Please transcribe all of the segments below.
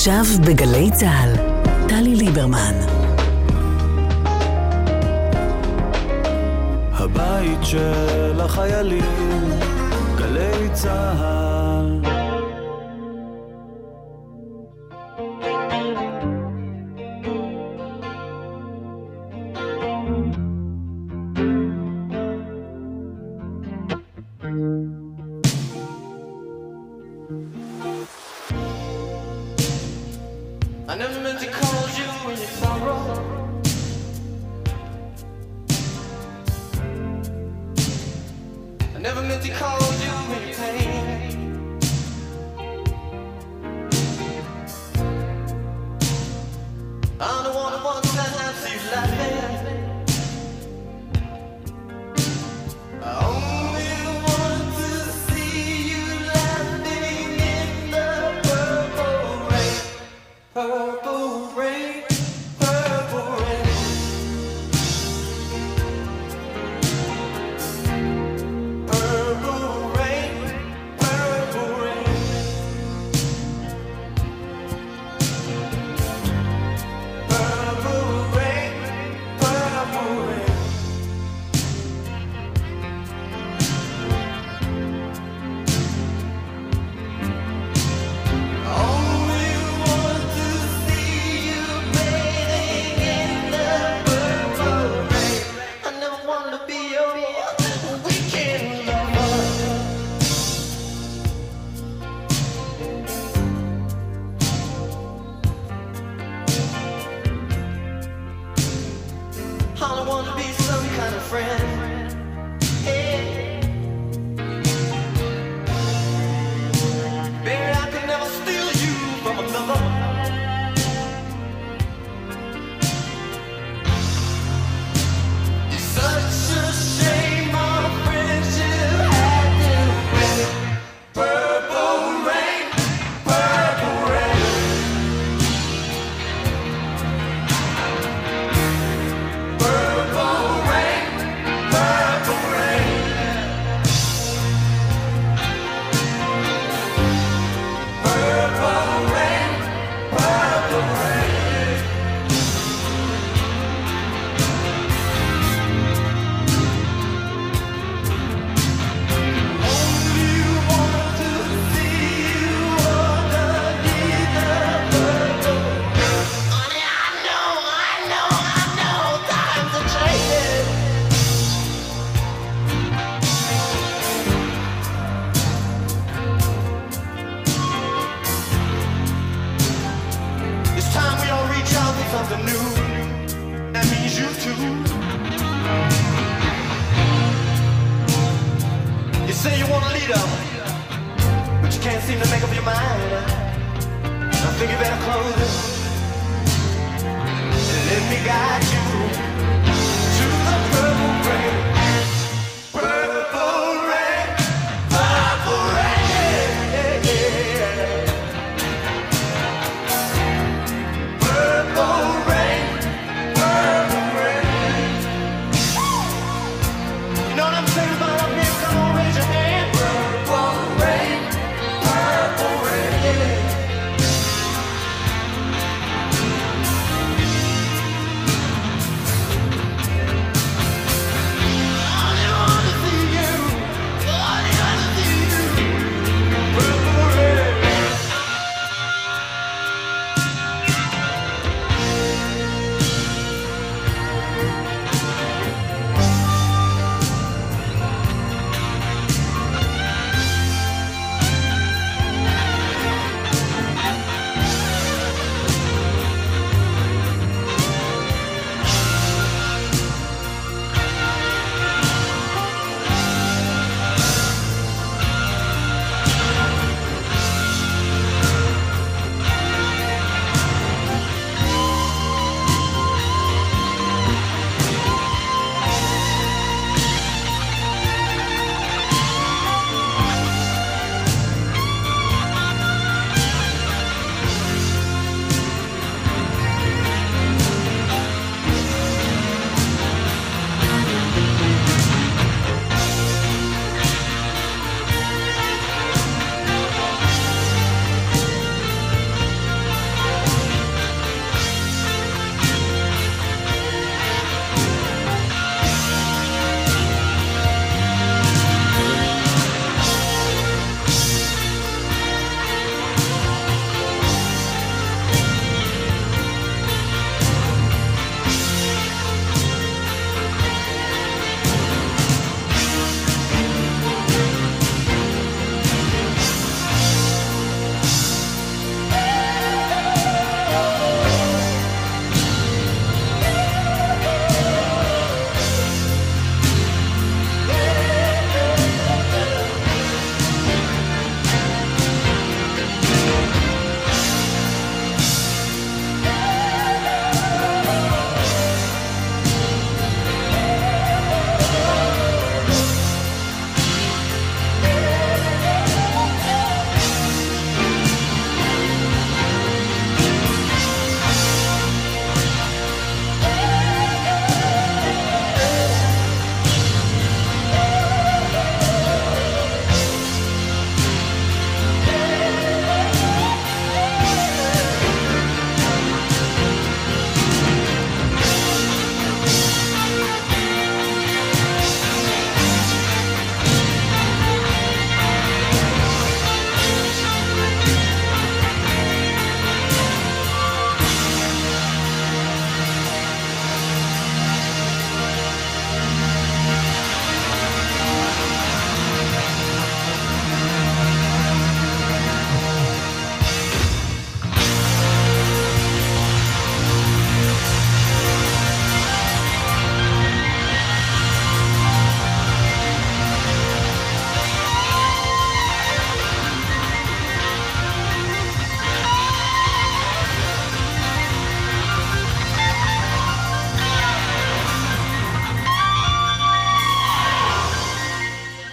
עכשיו בגלי צה"ל, טלי ליברמן. הבית של החיילים, גלי צה"ל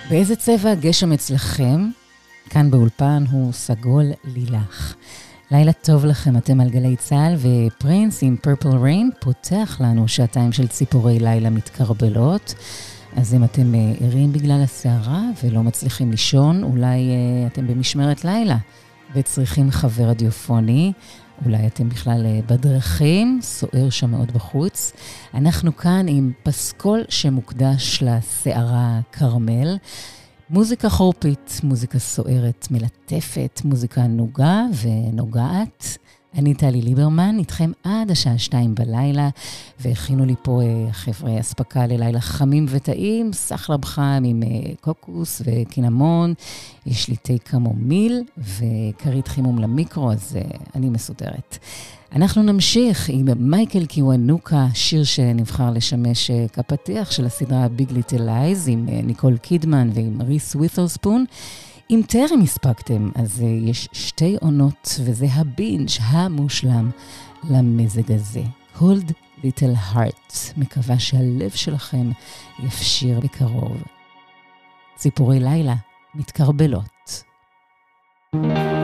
באיזה צבע הגשם אצלכם? כאן באולפן הוא סגול לילך. לילה טוב לכם, אתם על גלי צה"ל, ופרינס עם פרפל ריין פותח לנו שעתיים של ציפורי לילה מתקרבלות. אז אם אתם אה, ערים בגלל הסערה ולא מצליחים לישון, אולי uh, אתם במשמרת לילה וצריכים חבר רדיופוני, אולי אתם בכלל uh, בדרכים, סוער שם מאוד בחוץ. אנחנו כאן עם פסקול שמוקדש לסערה כרמל. מוזיקה חורפית, מוזיקה סוערת, מלטפת, מוזיקה נוגה ונוגעת. אני טלי ליברמן, איתכם עד השעה שתיים בלילה, והכינו לי פה אה, חבר'ה אספקה ללילה חמים וטעים, סחלב חם עם אה, קוקוס וקינמון, יש לי תה קמומיל וכרית חימום למיקרו, אז אה, אני מסודרת. אנחנו נמשיך עם מייקל קיוונוקה, שיר שנבחר לשמש כפתיח של הסדרה Big Little Lies עם ניקול קידמן ועם ריס ווית'רספון. אם טרם הספקתם, אז אה, יש שתי עונות, וזה הבינג' המושלם למזג הזה. Cold Little Heart, מקווה שהלב שלכם יפשיר בקרוב. ציפורי לילה מתכרבלות. small town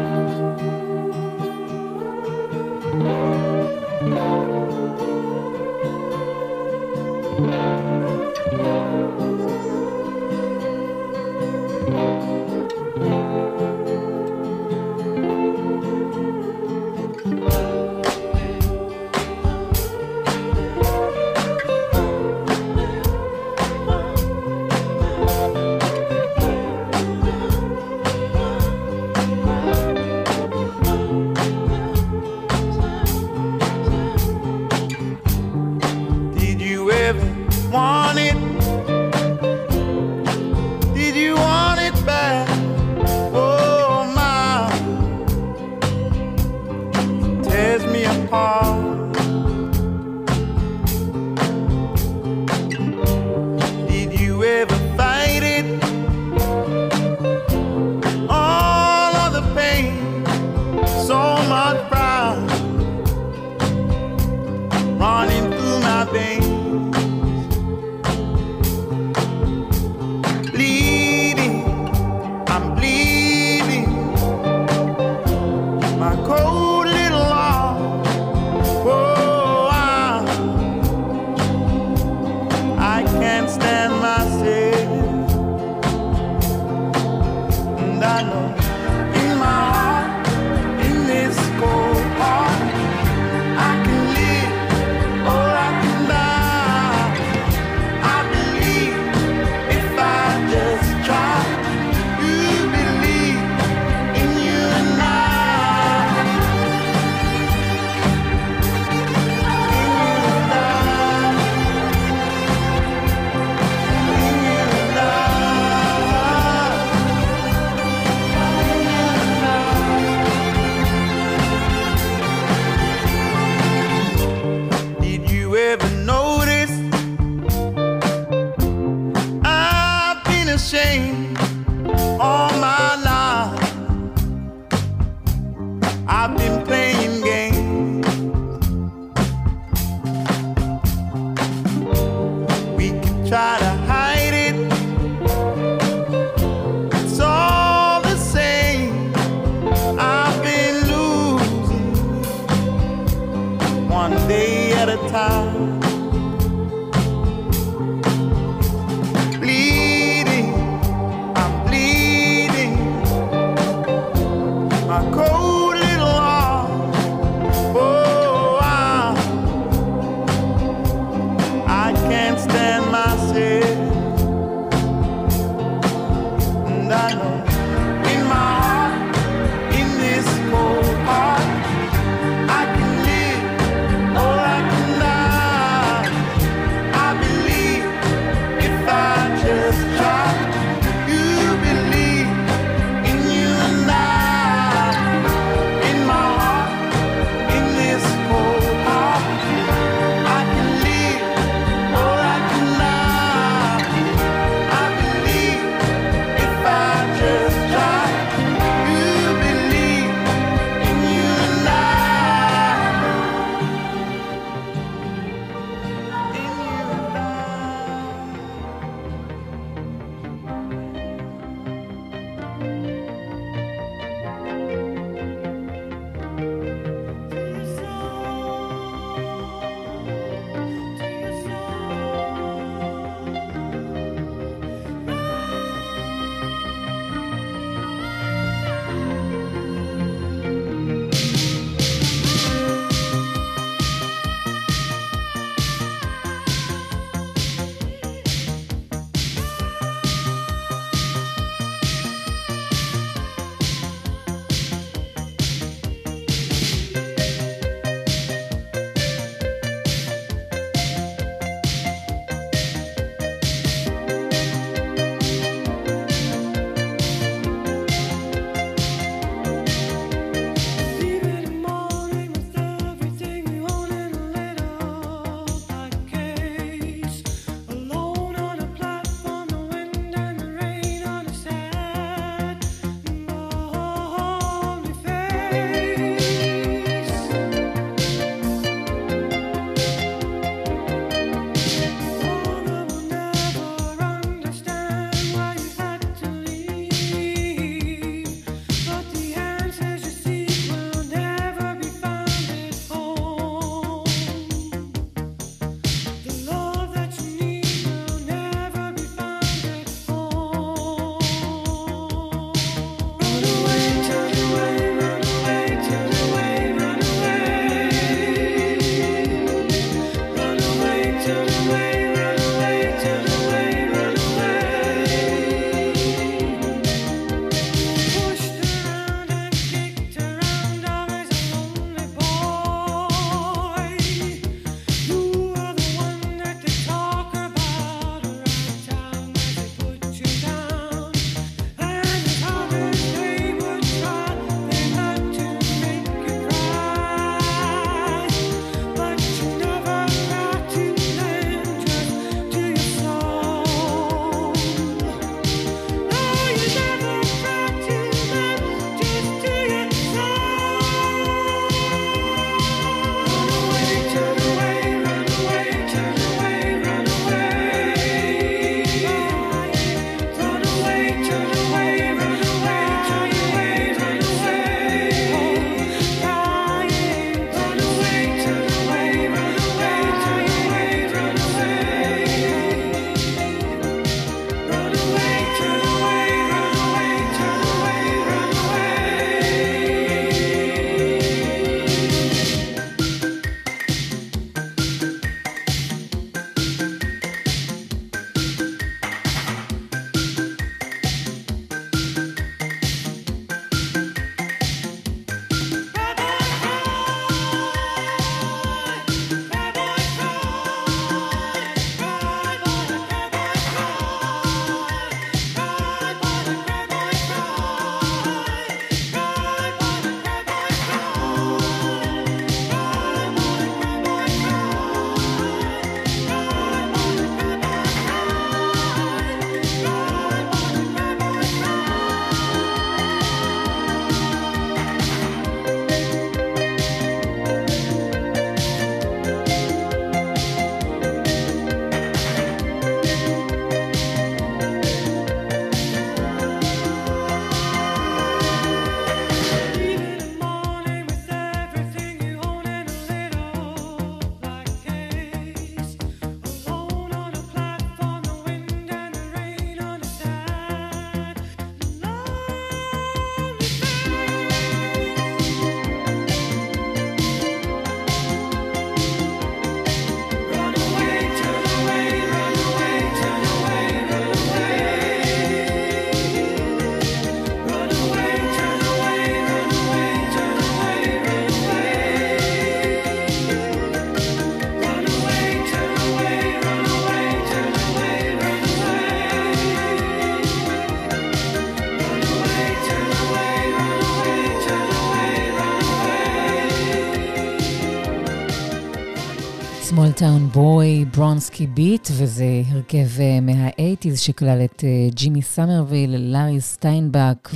boy, ברונסקי ביט, וזה הרכב אה, מה-80's שכלל את אה, ג'ימי סמרוויל, לארי סטיינבק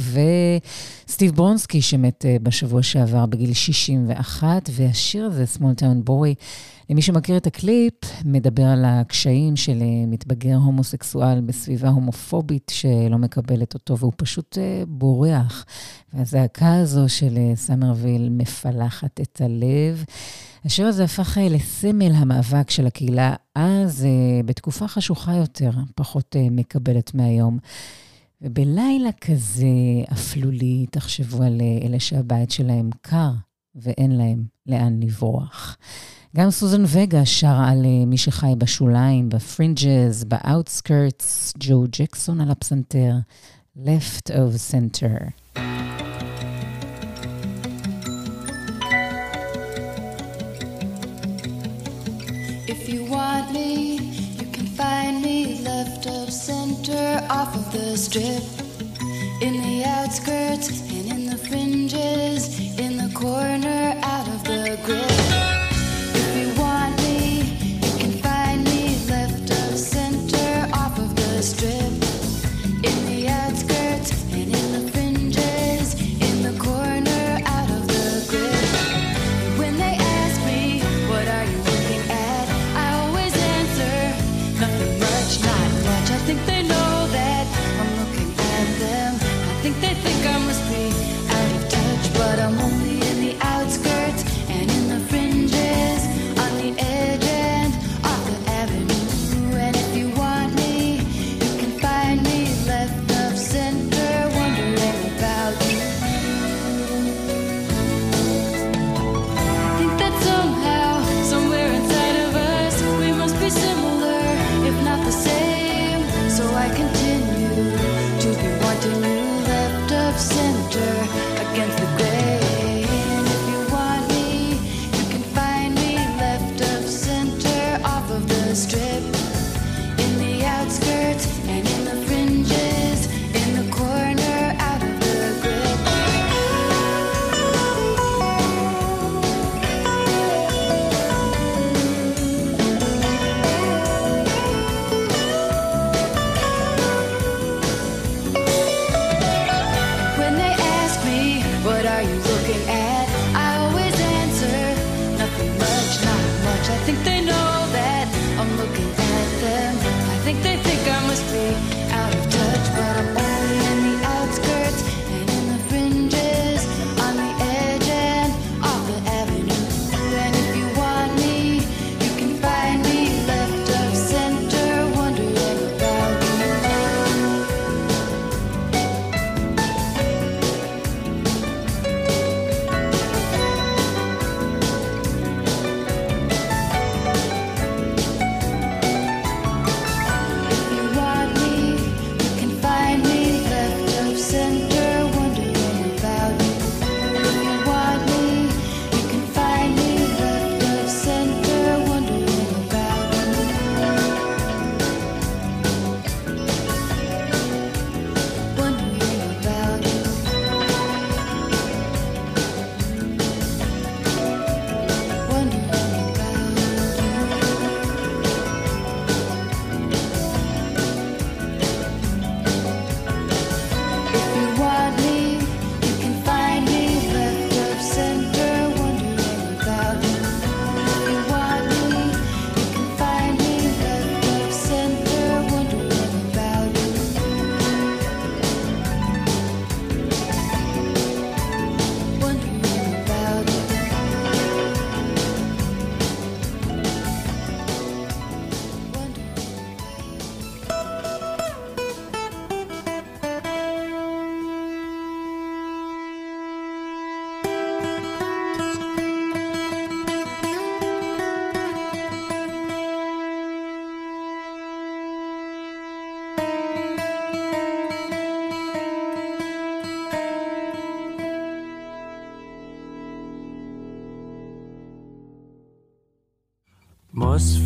וסטיב ברונסקי, שמת אה, בשבוע שעבר בגיל 61, והשיר הזה, small town boy, למי שמכיר את הקליפ, מדבר על הקשיים של מתבגר הומוסקסואל בסביבה הומופובית שלא מקבלת אותו, והוא פשוט בורח. והזעקה הזו של סמרוויל מפלחת את הלב. השיר הזה הפך אה, לסמל המאבק של הקהילה אז, אה, בתקופה חשוכה יותר, פחות אה, מקבלת מהיום. ובלילה כזה אפלולי, תחשבו על אלה שהבית שלהם קר ואין להם לאן לברוח. גם סוזן וגה שרה על מי שחי בשוליים, ב fringes, ב outskirts, ג'ו ג'קסון על הפסנתר, Left of Center. Off of the strip. In the outskirts and in the fringes, in the corner, out of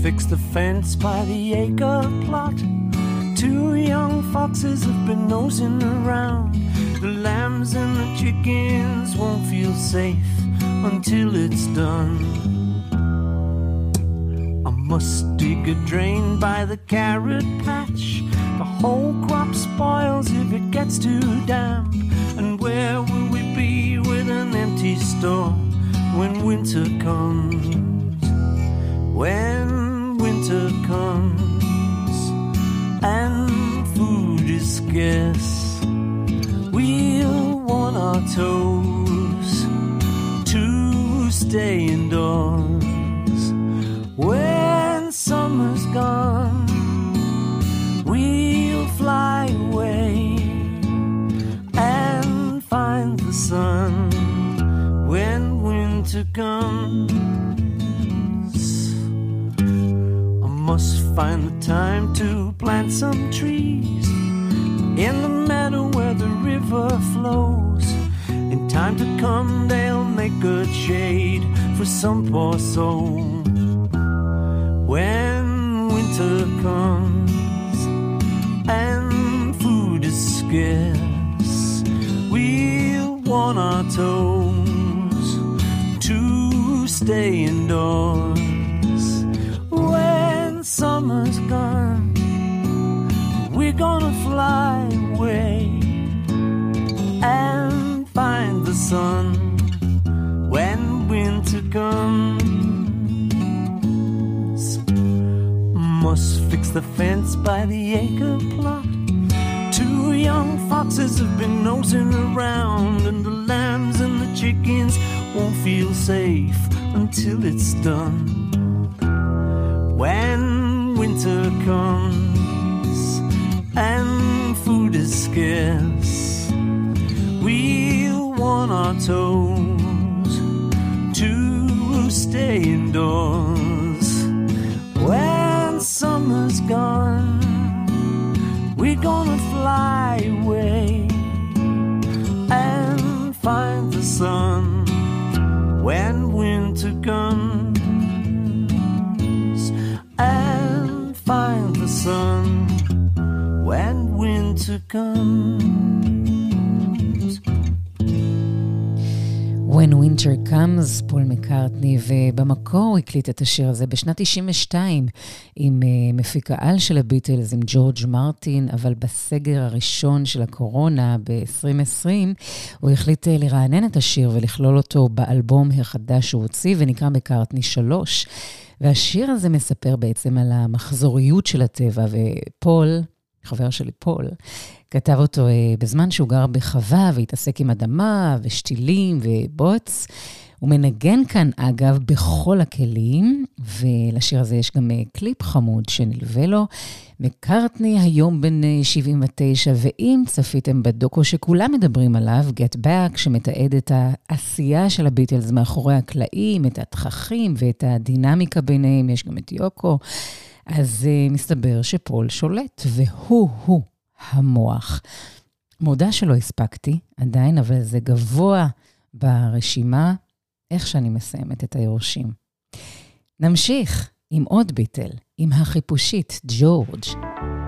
Fix the fence by the acre plot. Two young foxes have been nosing around. The lambs and the chickens won't feel safe until it's done. I must dig a drain by the carrot patch. The whole crop spoils if it gets too damp. And where will we be with an empty store when winter comes? When winter comes and food is scarce, we'll want our toes to stay indoors. Find the time to plant some trees in the meadow where the river flows. In time to come, they'll make good shade for some poor soul. When winter comes and food is scarce, we'll want our toes to stay indoors. Fly away and find the sun when winter comes. Must fix the fence by the acre plot. Two young foxes have been nosing around, and the lambs and the chickens won't feel safe until it's done. When winter comes and food is scarce, we'll want our toes to stay indoors. When Winter Comes, פול מקארטני, ובמקור הוא הקליט את השיר הזה בשנת 92 עם אה, מפיק העל של הביטלס, עם ג'ורג' מרטין, אבל בסגר הראשון של הקורונה ב-2020, הוא החליט אה, לרענן את השיר ולכלול אותו באלבום החדש שהוא הוציא, ונקרא מקארטני 3. והשיר הזה מספר בעצם על המחזוריות של הטבע, ופול, חבר שלי פול, כתב אותו אה, בזמן שהוא גר בחווה והתעסק עם אדמה ושתילים ובוץ. הוא מנגן כאן, אגב, בכל הכלים, ולשיר הזה יש גם אה, קליפ חמוד שנלווה לו. מקארטני היום בן אה, 79, ואם צפיתם בדוקו שכולם מדברים עליו, Get Back, שמתעד את העשייה של הביטלס מאחורי הקלעים, את התככים ואת הדינמיקה ביניהם, יש גם את יוקו, אז uh, מסתבר שפול שולט, והוא-הוא המוח. מודה שלא הספקתי עדיין, אבל זה גבוה ברשימה, איך שאני מסיימת את היורשים. נמשיך עם עוד ביטל, עם החיפושית ג'ורג'.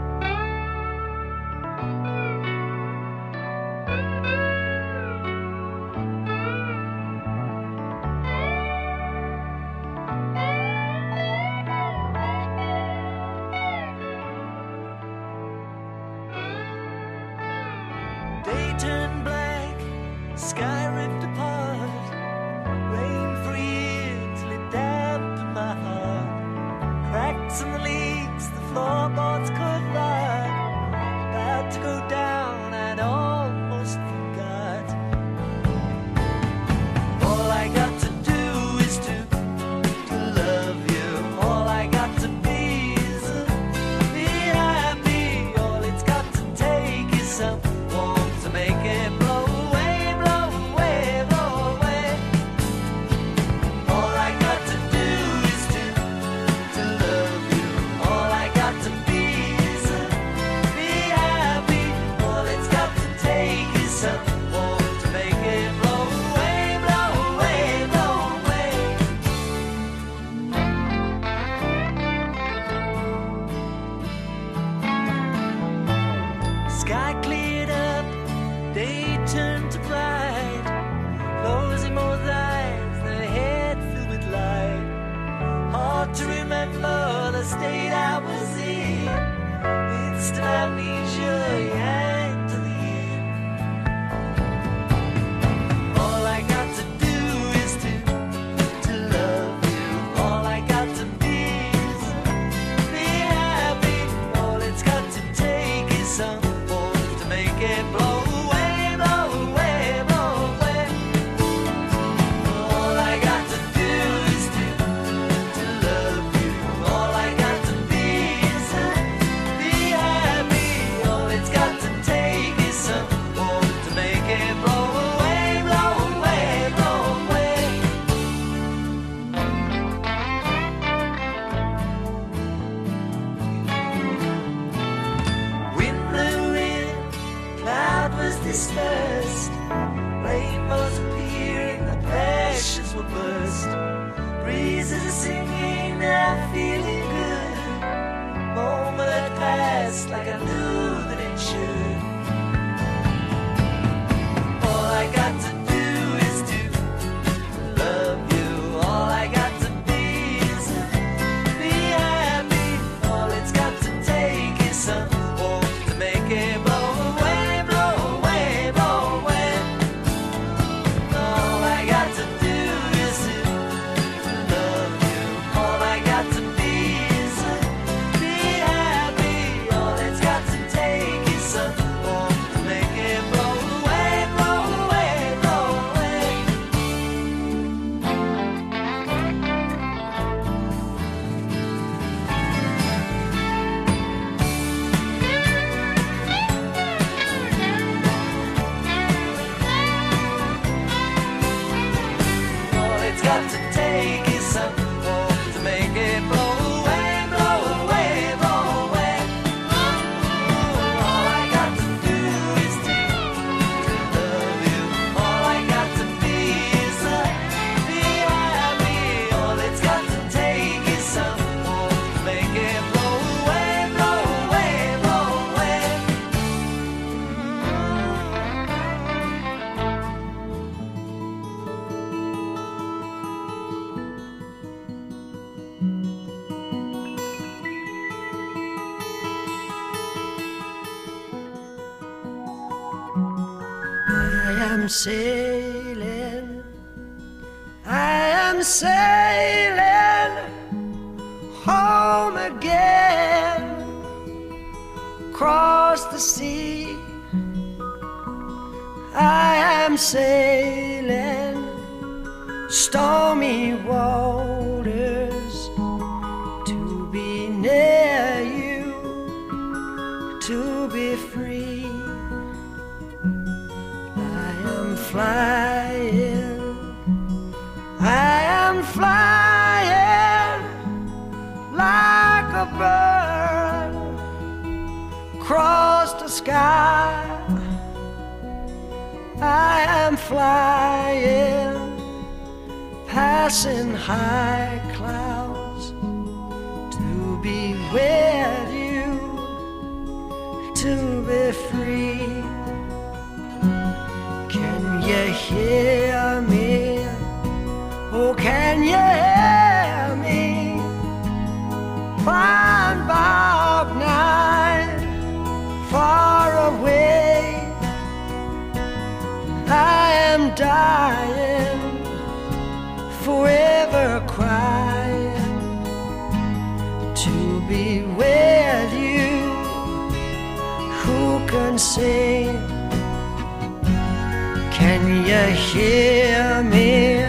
hear me?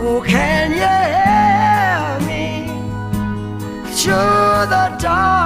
Oh, can you hear me? Through the dark.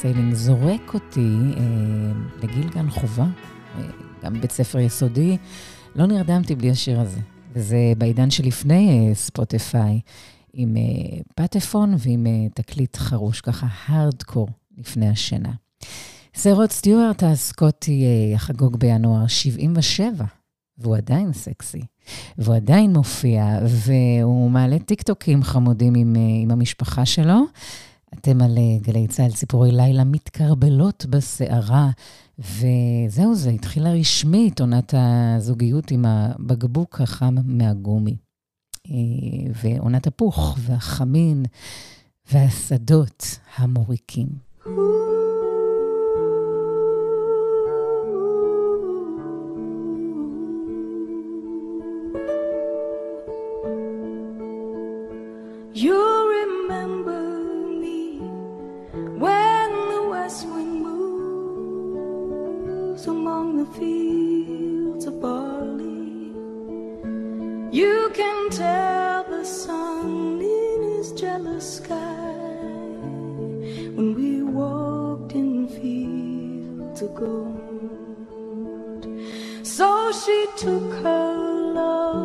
Sailing זורק אותי אה, לגיל גן חובה, אה, גם בבית ספר יסודי. לא נרדמתי בלי השיר הזה, וזה בעידן שלפני אה, ספוטיפיי, עם אה, פטפון ועם אה, תקליט חרוש, ככה הארדקור לפני השינה. סר רוד סטיוארט הסקוטי אה, יחגוג בינואר 77, והוא עדיין סקסי. והוא עדיין מופיע, והוא מעלה טיקטוקים חמודים עם, אה, עם המשפחה שלו. אתם על אה, גלי צה"ל, ציפורי לילה מתקרבלות בסערה, וזהו זה, התחילה רשמית עונת הזוגיות עם הבקבוק החם מהגומי. אה, ועונת הפוך, והחמין, והשדות המוריקים. Fields of barley. You can tell the sun in his jealous sky when we walked in fields of gold. So she took her love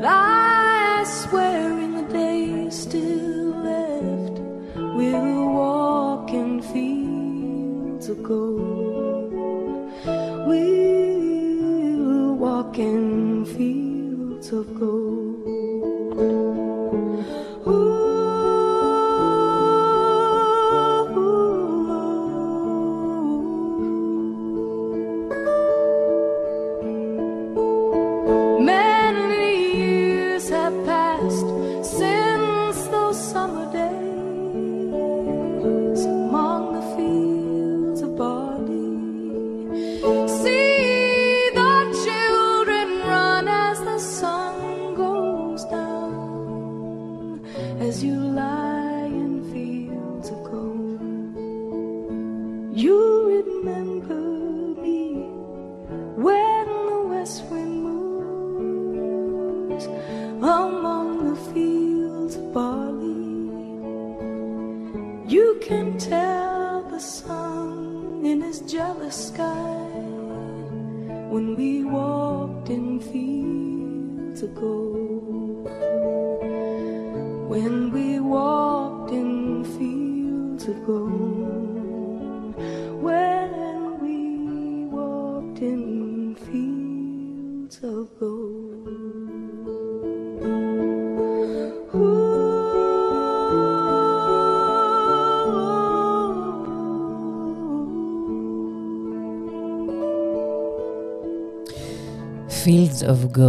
But I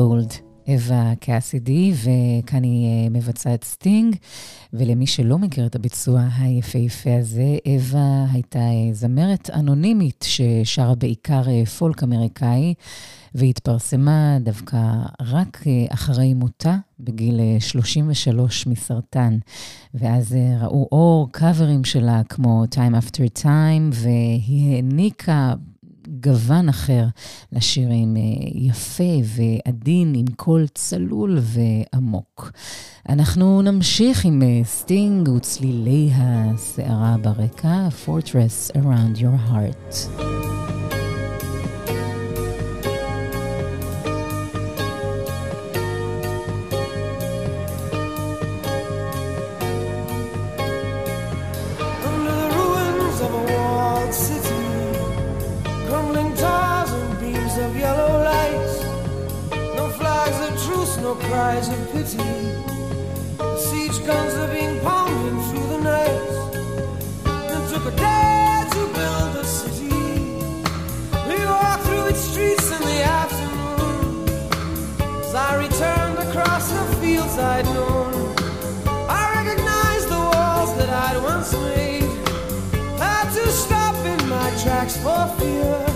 Gold, אווה קאסידי, וכאן היא אה, מבצעת סטינג. ולמי שלא מכיר את הביצוע היפהפה הזה, אווה הייתה אה, זמרת אנונימית ששרה בעיקר אה, פולק אמריקאי, והתפרסמה דווקא רק אחרי מותה, בגיל 33 מסרטן. ואז ראו אור קאברים שלה כמו Time After Time, והיא העניקה גוון אחר לשירים, אה, יפה ועדין, עם קול צלול ועמוק. אנחנו נמשיך עם אה, סטינג וצלילי הסערה ברקע, Fortress Around Your Heart. for fear.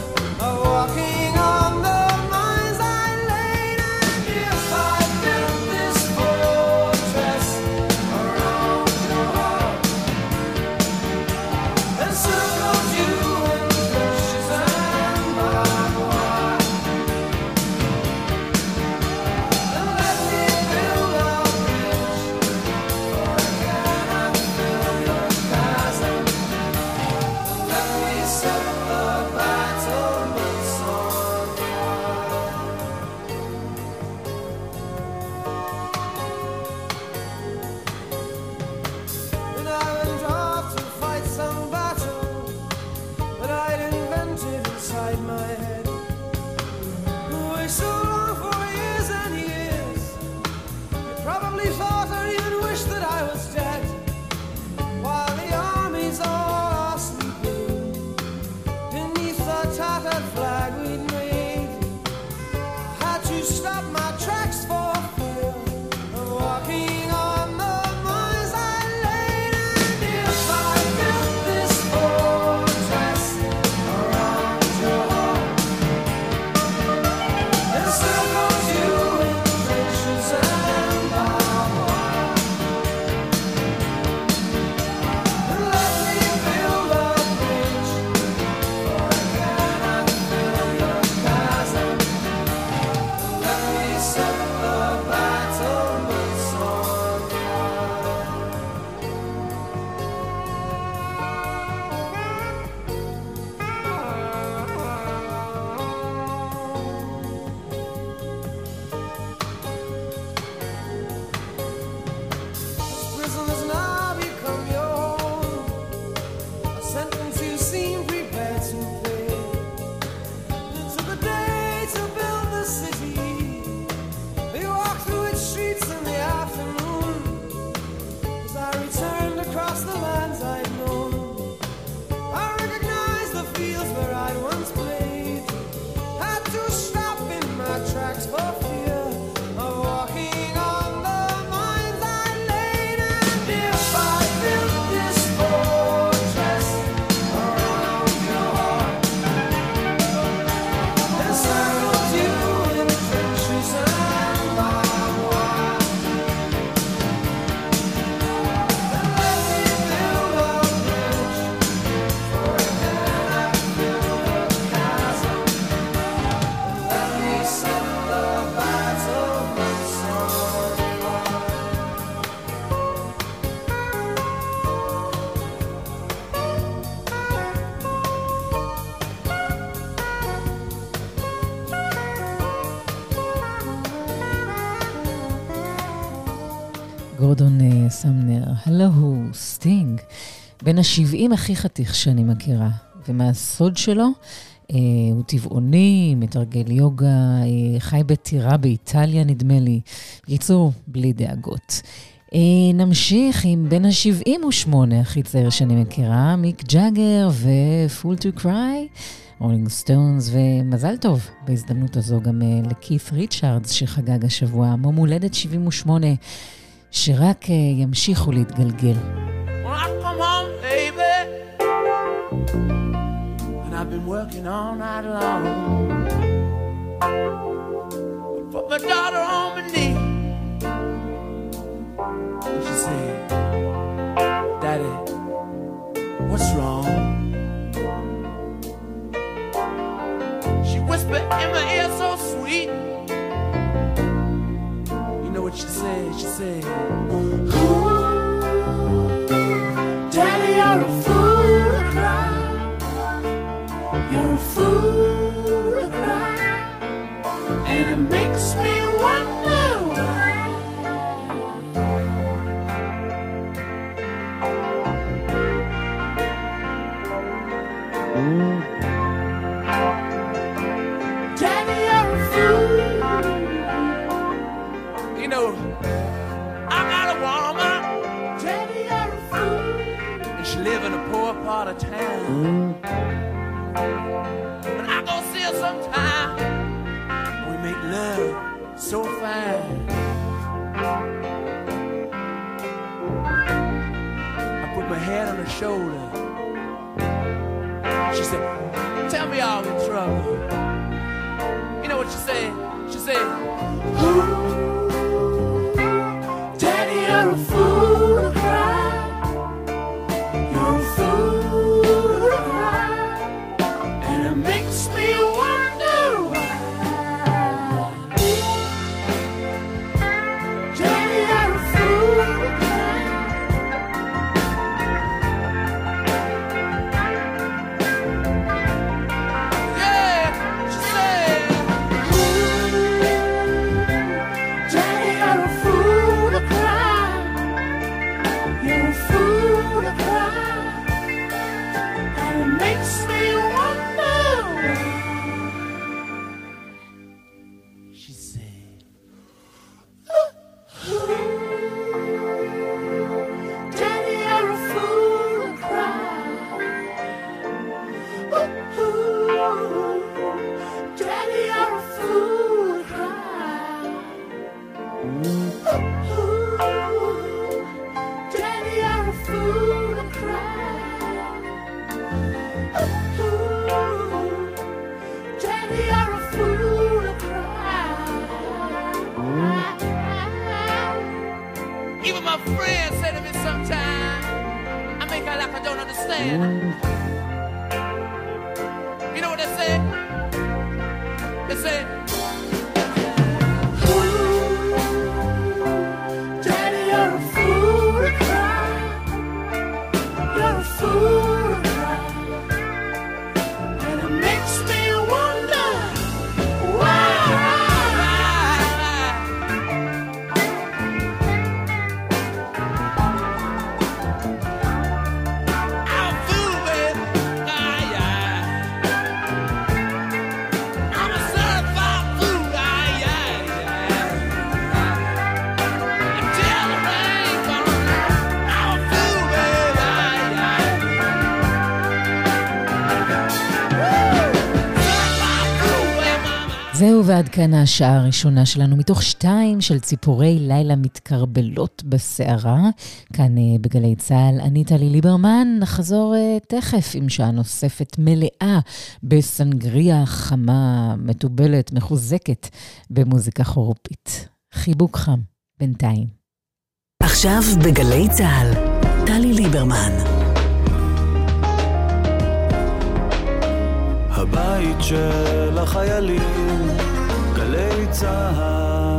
גורדון אה, סמנר, הלו הוא סטינג, בן ה-70 הכי חתיך שאני מכירה, ומה הסוד שלו, אה, הוא טבעוני, מתרגל יוגה, אה, חי בטירה באיטליה נדמה לי. בקיצור, בלי דאגות. אה, נמשיך עם בן ה-78 הכי צעיר שאני מכירה, מיק ג'אגר ו- Fool to Cry. רולינג סטונס, ומזל טוב בהזדמנות הזו גם אה, לכית' ריצ'ארדס שחגג השבוע, יום הולדת 78, שרק uh, ימשיכו להתגלגל. When I come home, baby, and I've been working all night long. Put my daughter on my knee, sing. what you. זהו, ועד כאן השעה הראשונה שלנו, מתוך שתיים של ציפורי לילה מתקרבלות בסערה. כאן אה, בגלי צה"ל, אני טלי ליברמן, נחזור אה, תכף עם שעה נוספת מלאה בסנגריה חמה, מתובלת, מחוזקת במוזיקה חורפית. חיבוק חם, בינתיים. עכשיו בגלי צה"ל, טלי ליברמן. הבית של החיילים, גלי צה"ל.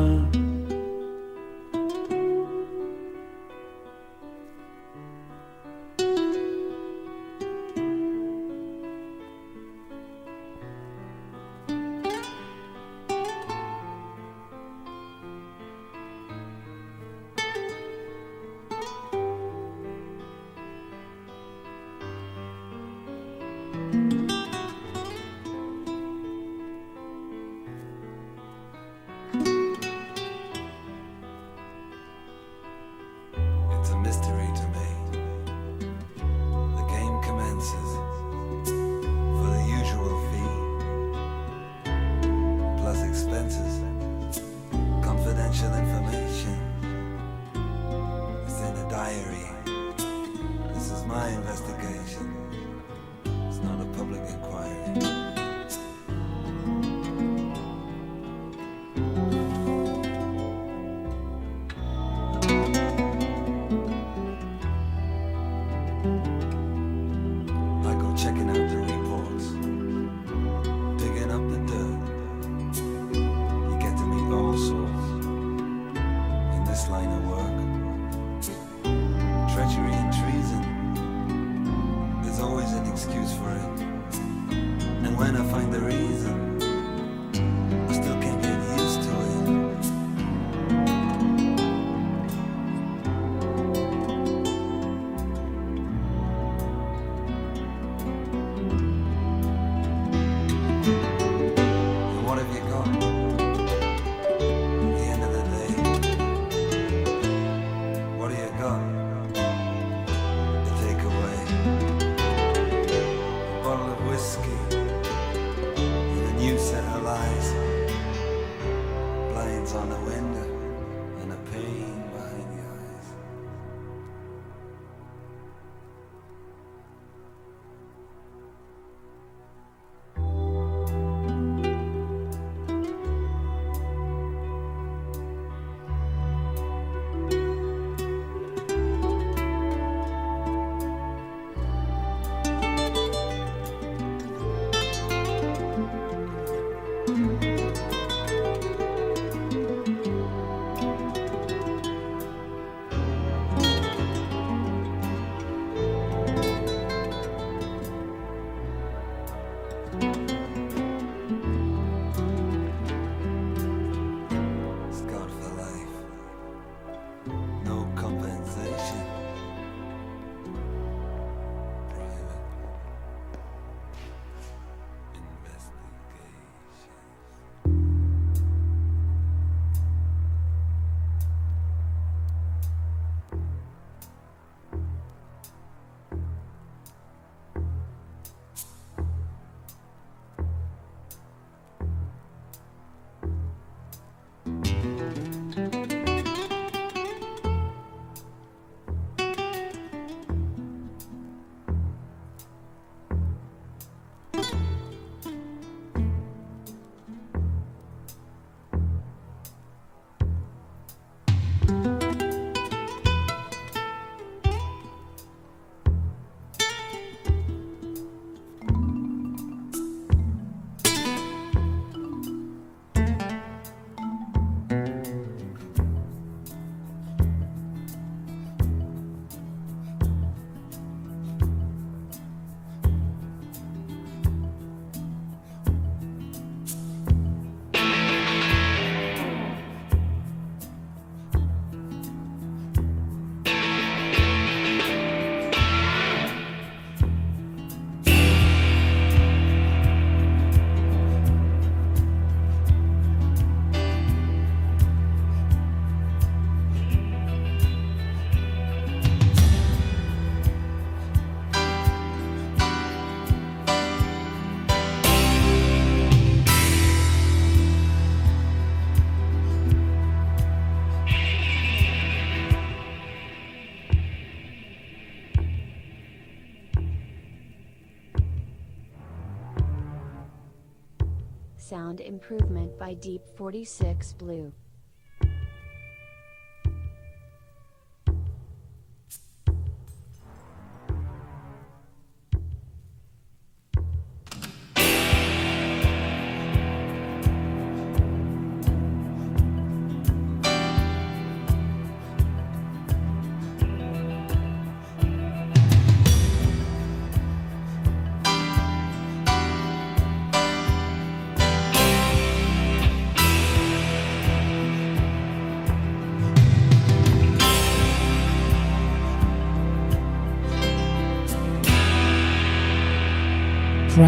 Sound improvement by Deep 46 Blue.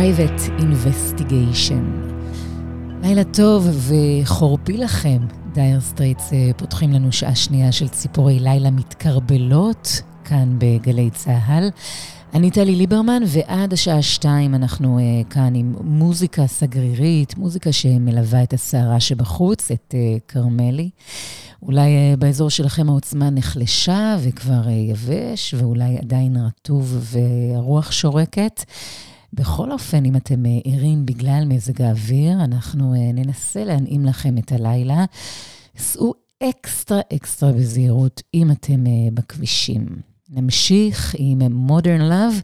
Private Investigations. לילה טוב וחורפי לכם. דייר סטרייטס אה, פותחים לנו שעה שנייה של ציפורי לילה מתכרבלות, כאן בגלי צה"ל. אני טלי ליברמן, ועד השעה שתיים אנחנו אה, כאן עם מוזיקה סגרירית, מוזיקה שמלווה את הסערה שבחוץ, את אה, כרמלי. אולי אה, באזור שלכם העוצמה נחלשה וכבר אה, יבש, ואולי עדיין רטוב והרוח שורקת. בכל אופן, אם אתם אה, ערים בגלל מזג האוויר, אנחנו אה, ננסה להנעים לכם את הלילה. סעו אקסטרה אקסטרה בזהירות אם אתם אה, בכבישים. נמשיך עם Modern Love,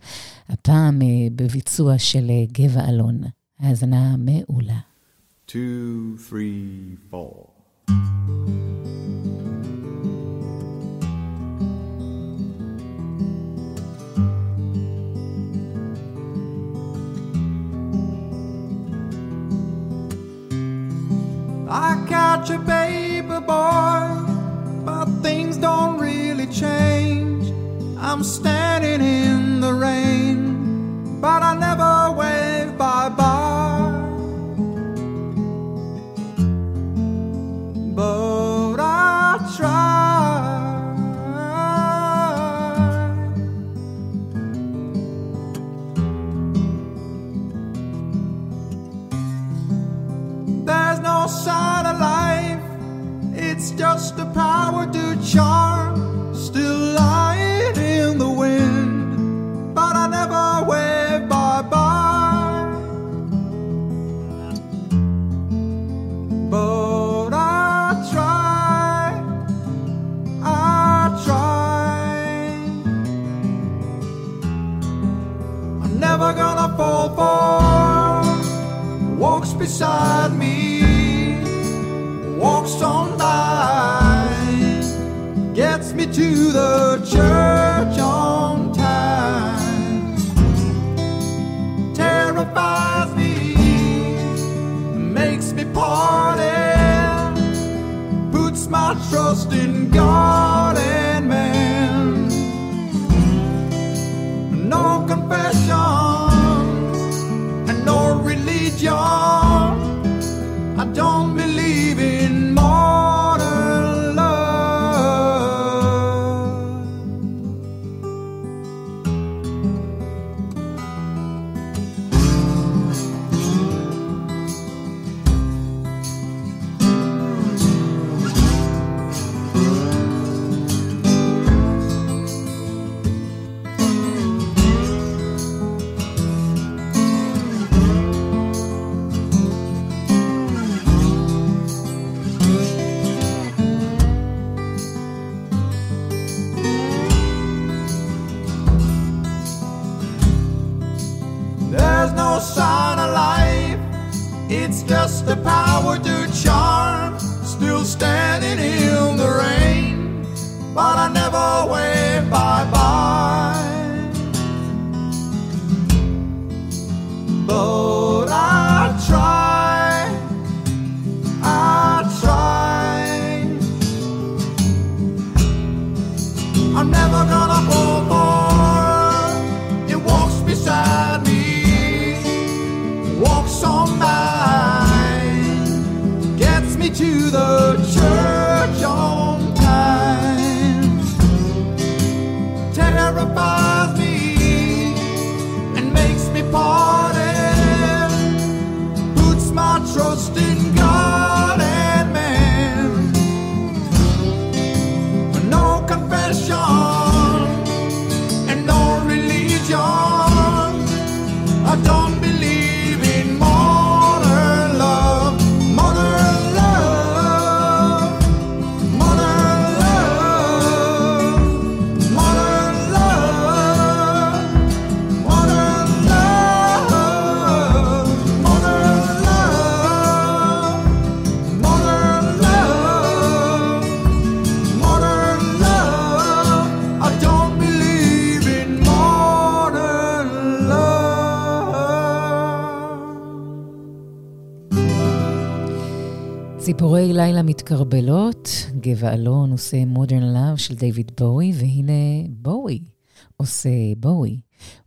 הפעם בביצוע של גבע אלון. האזנה מעולה. two, three, four. I catch a baby boy, but things don't really change. I'm standing in the rain, but I never wave bye bye. But I try. Sign of life, it's just a power to charm. Still lying in the wind, but I never wave bye bye. But I try, I try. I'm never gonna fall for walks beside me, walks on by, gets me to the church on time, terrifies me, makes me party, puts my trust in God and man. No confession and no religion. I don't believe in just the power to charm. Still standing in the rain, but I never wave bye bye. לילה מתקרבלות, גבע אלון עושה Modern Love של דיוויד בואי, והנה בואי עושה בואי.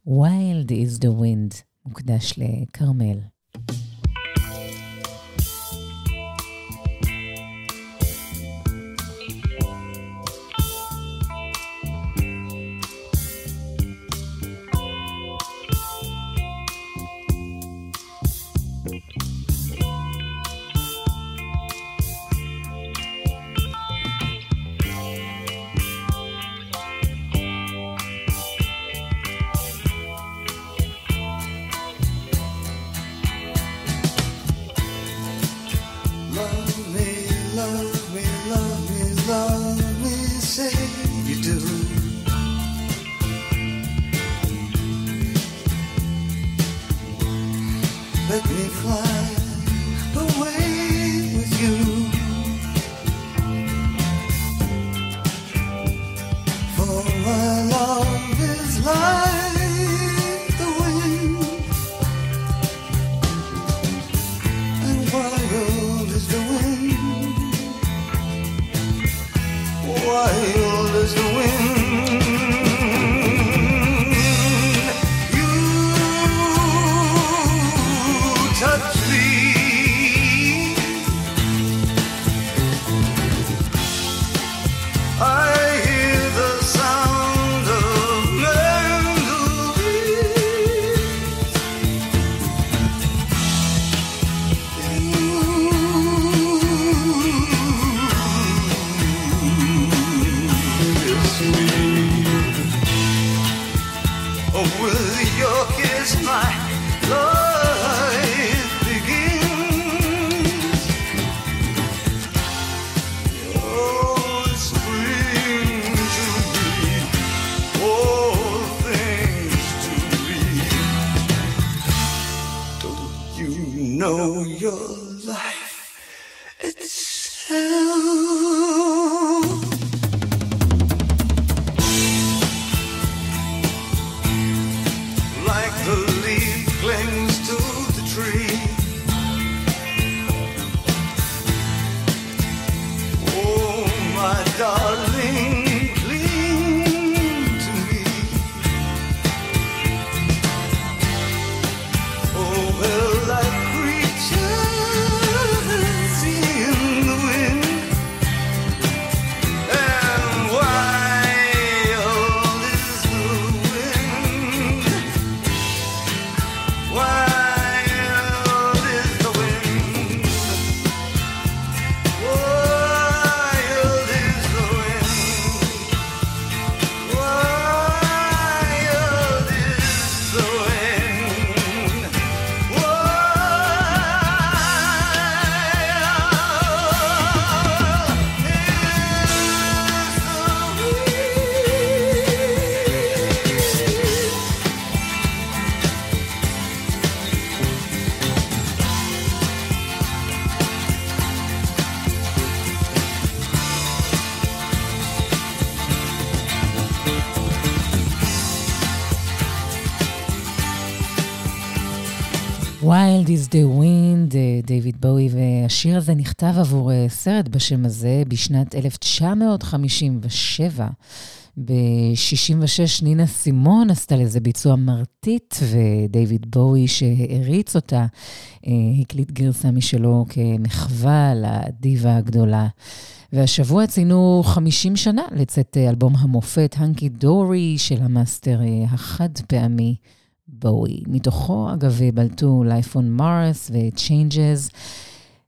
Wild is the wind, מוקדש לכרמל. done. והשיר הזה נכתב עבור אה, סרט בשם הזה בשנת 1957. ב-66 נינה סימון עשתה לזה ביצוע מרטיט, ודייוויד בואי, שהעריץ אותה, אה, הקליט גרסה משלו כמחווה לדיבה הגדולה. והשבוע ציינו 50 שנה לצאת אה, אלבום המופת, Hunky Dory, של המאסטר החד פעמי. בואי. מתוכו, אגב, בלטו Life on Mars ו-Changes.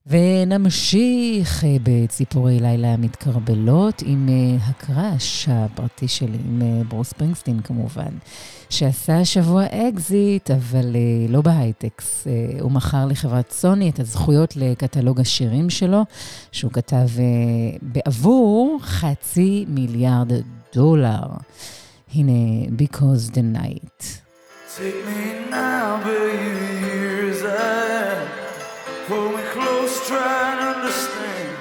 ונמשיך אה, בציפורי לילה מתכרבלות עם אה, הקראש הפרטי שלי, עם אה, ברוס ספרינגסטין כמובן, שעשה השבוע אקזיט, אבל לא בהייטק. הוא מכר לחברת סוני את הזכויות לקטלוג השירים שלו, שהוא כתב בעבור חצי מיליארד דולר. הנה, Because the Night. Take me now, baby, here's I try and understand.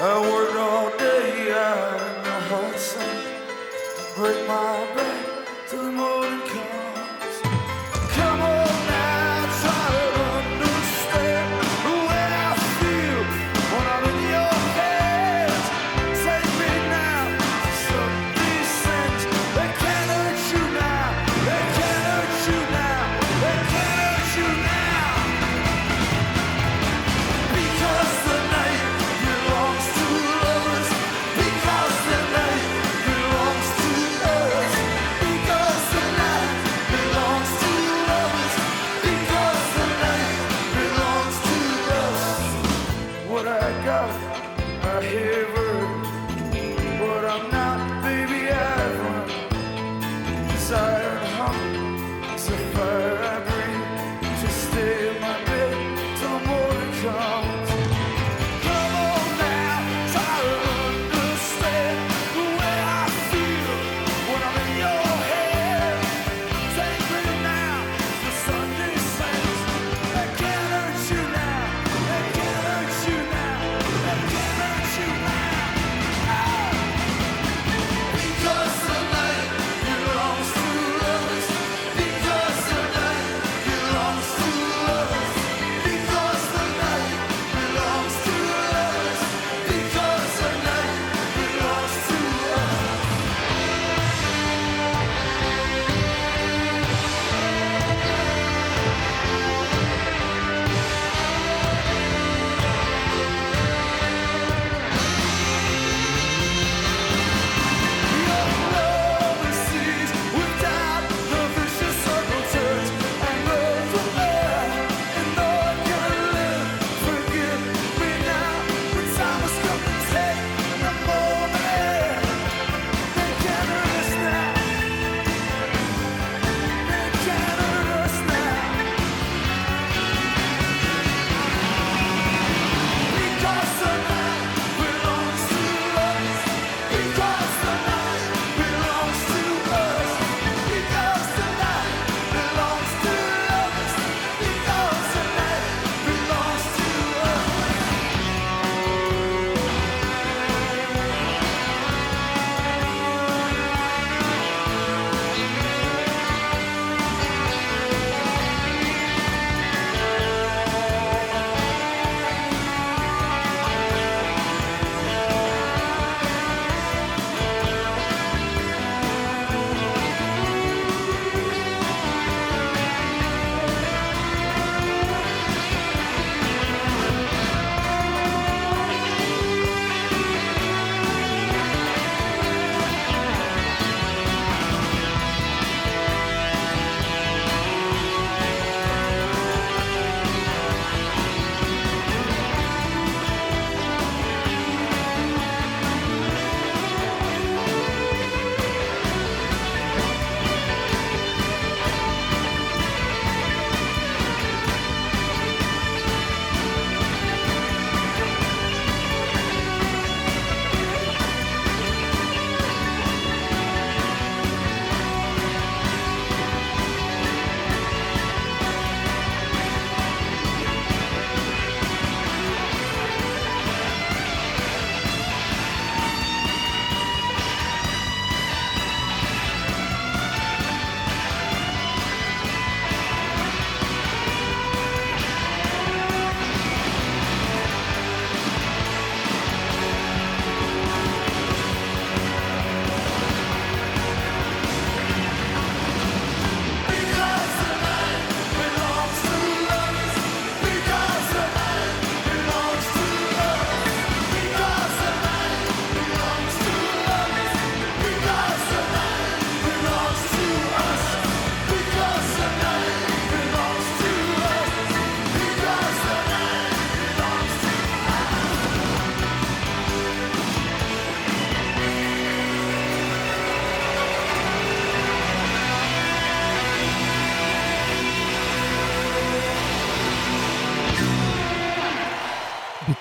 I worked all day out in the hot sun. Break my back to the morning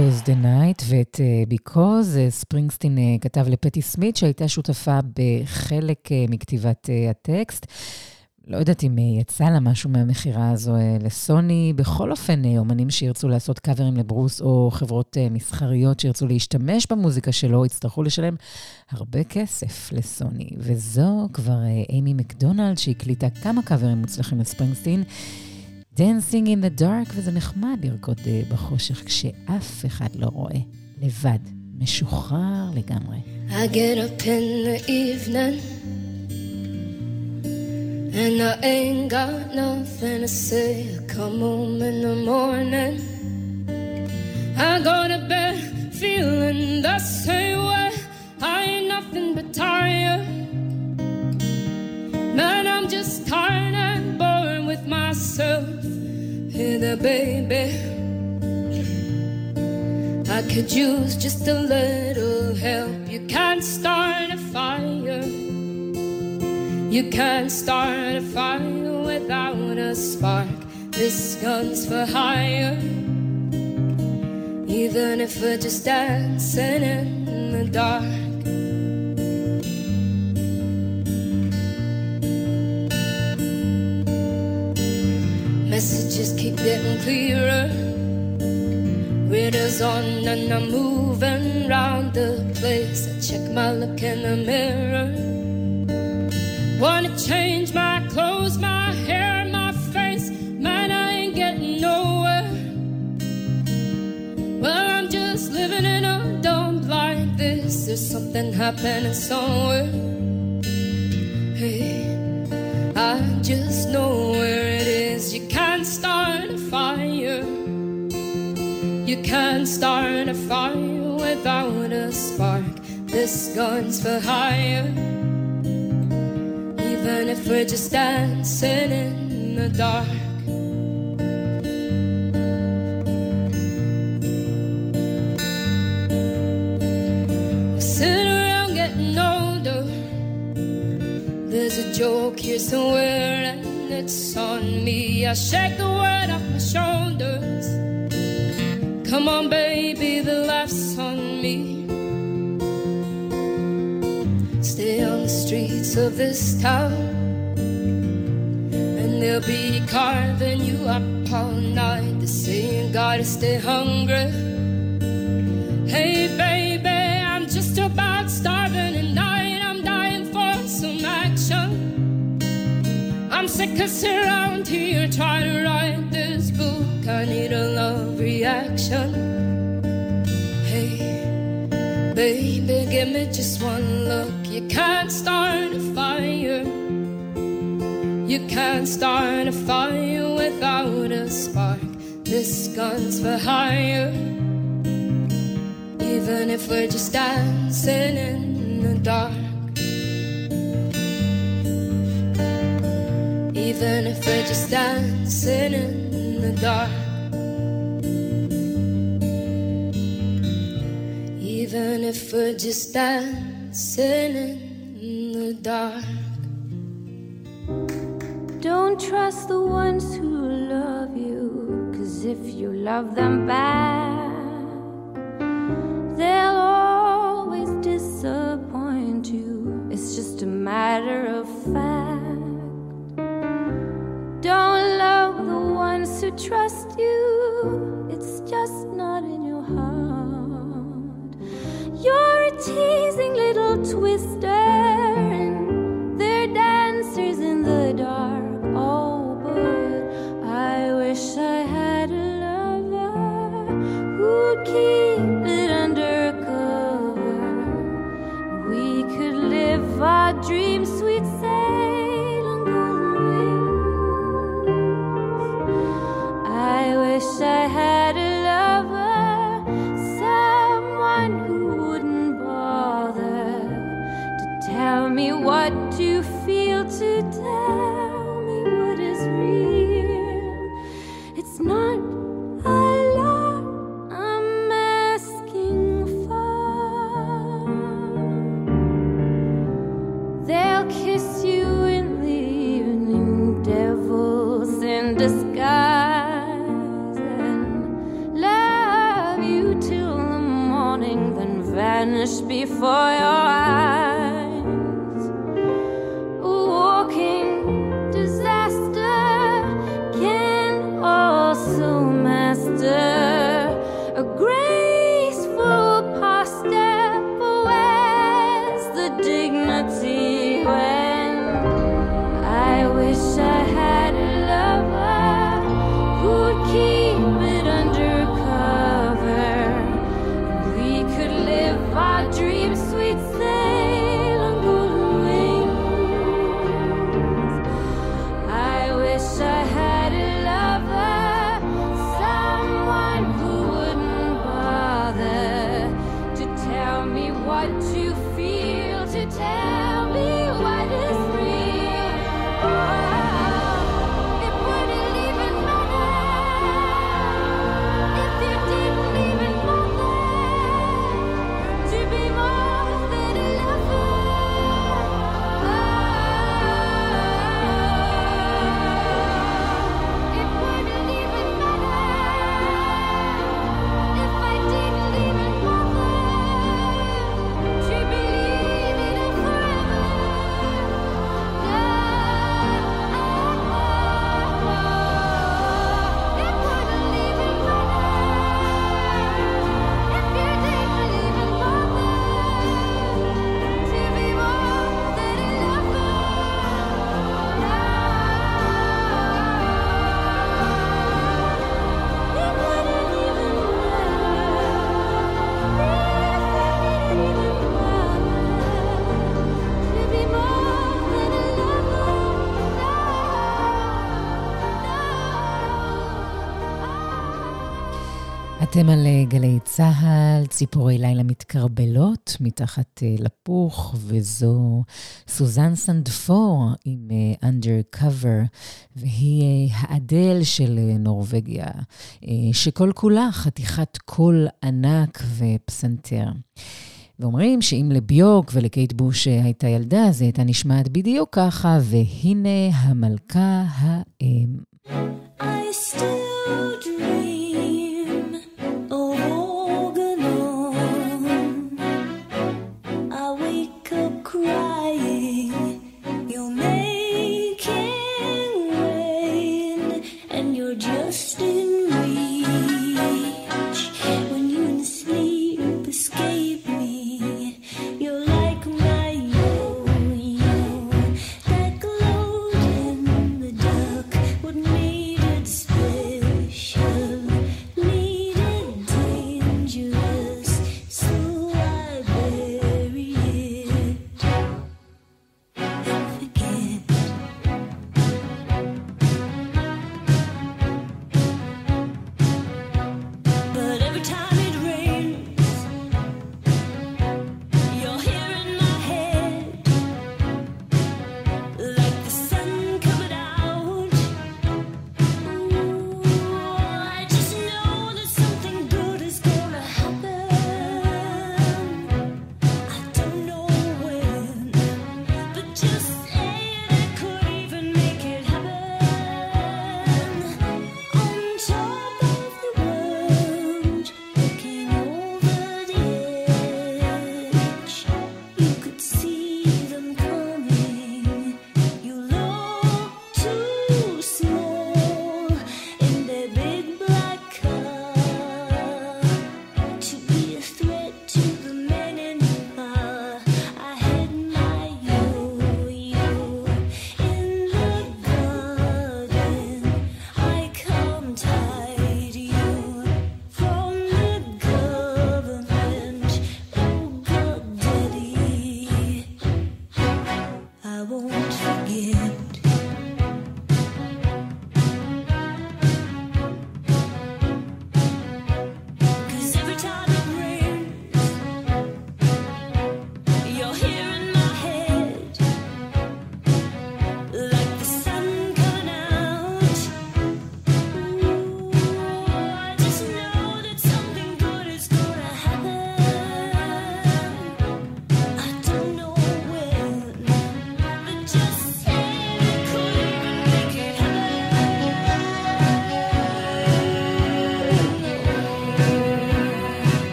Because the Night, ואת uh, Because uh, ספרינגסטין uh, כתב לפטי סמית, שהייתה שותפה בחלק uh, מכתיבת uh, הטקסט. לא יודעת אם יצא לה משהו מהמכירה הזו לסוני. בכל אופן, אומנים שירצו לעשות קאברים לברוס, או חברות מסחריות שירצו להשתמש במוזיקה שלו, יצטרכו לשלם הרבה כסף לסוני. וזו כבר אימי מקדונלד, שהקליטה כמה קאברים מוצלחים לספרינגסטין. Dancing in the Dark, וזה נחמד לרקוד uh, בחושך כשאף אחד לא רואה. לבד, משוחרר לגמרי. I get up in the evening and I ain't got nothing to say. I come home in the morning. I go to bed feeling the same way. I ain't nothing but tired. Man, I'm just tired and bored with myself. Hey there, baby. I could use just a little help. You can't start a fire. You can't start a fire without a spark. This gun's for hire. Even if we're just dancing in the dark. Messages keep getting clearer. Readers on and I'm moving round the place. I check my look in the mirror. Wanna change my clothes, my hair, my face. Man, I ain't getting nowhere. Well, I'm just living in a dump like this. There's something happening somewhere. Hey, I just know where it is. You can't start a fire. You can't start a fire without a spark. This gun's for hire. Even if we're just dancing in the dark. Joke here and it's on me. I shake the weight off my shoulders. Come on, baby, the laugh's on me. Stay on the streets of this town, and they'll be carving you up all night. They say you gotta stay hungry. Hey, baby, Sitting around here trying to write this book. I need a love reaction. Hey, baby, give me just one look. You can't start a fire. You can't start a fire without a spark. This gun's for hire. Even if we're just dancing in the dark. Even if we're just dancing in the dark. Even if we're just dancing in the dark. Don't trust the ones who love you, cause if you love them back, they'll always disappoint you. It's just a matter of fact. Trust you, it's just not in your heart. You're a teasing little twister, אתם על אה, גלי צה"ל, ציפורי לילה מתקרבלות מתחת אה, לפוך, וזו סוזן סנדפור עם אה, Undercover, והיא האדל של נורבגיה, שכל כולה חתיכת קול ענק ופסנתר. ואומרים שאם לביורק ולקייט בוש הייתה ילדה, אז היא הייתה נשמעת בדיוק ככה, והנה המלכה האם. I still dream Oh.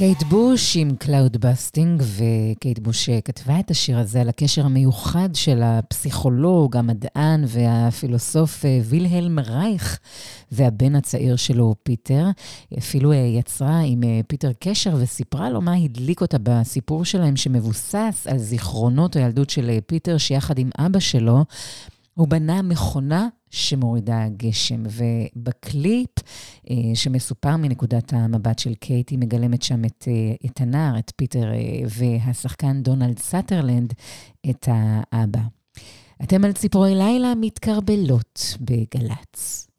קייט בוש עם Cloudbusting, וקייט בוש כתבה את השיר הזה על הקשר המיוחד של הפסיכולוג, המדען והפילוסוף אה, וילהלם רייך והבן הצעיר שלו, פיטר. היא אפילו אה, יצרה עם אה, פיטר קשר וסיפרה לו מה הדליק אותה בסיפור שלהם, שמבוסס על זיכרונות הילדות של פיטר, שיחד עם אבא שלו, הוא בנה מכונה שמורידה גשם, ובקליפ אה, שמסופר מנקודת המבט של קייטי, מגלמת שם את, אה, את הנער, את פיטר, אה, והשחקן דונלד סאטרלנד, את האבא. אתם על ציפורי לילה מתכרבלות בגל"צ.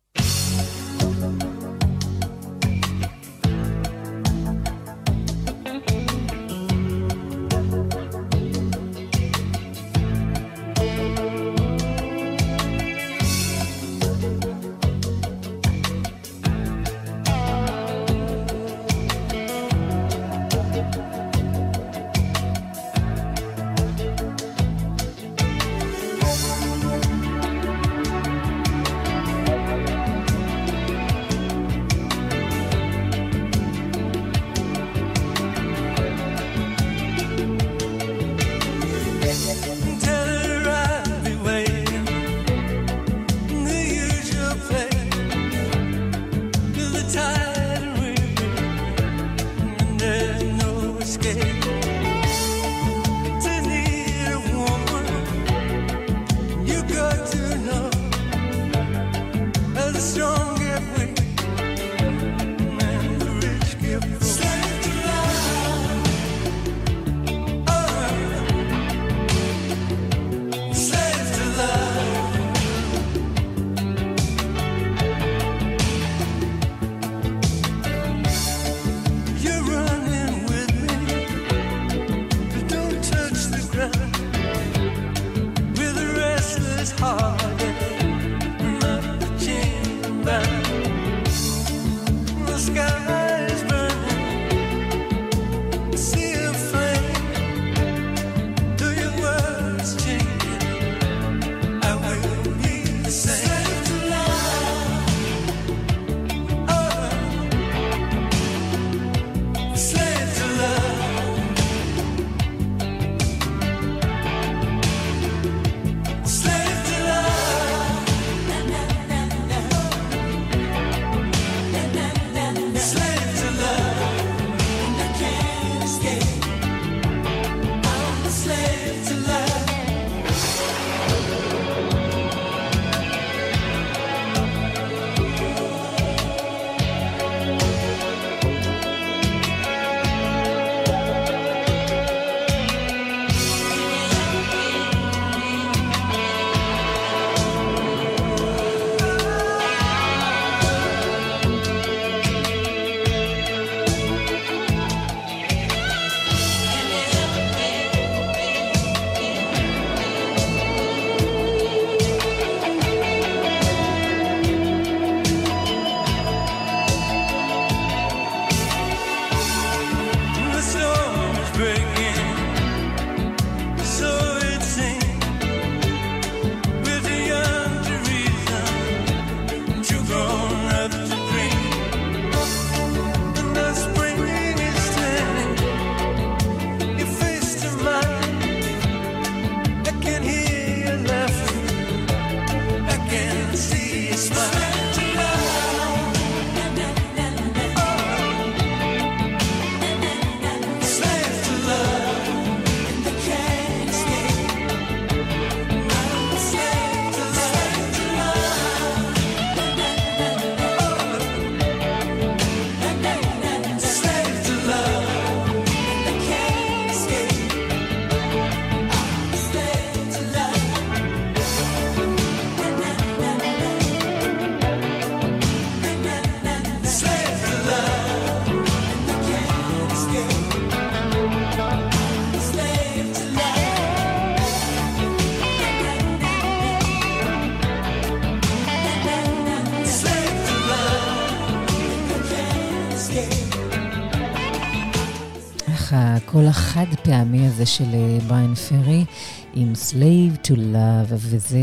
הזה של אה, בריין פרי עם Slave to Love, וזה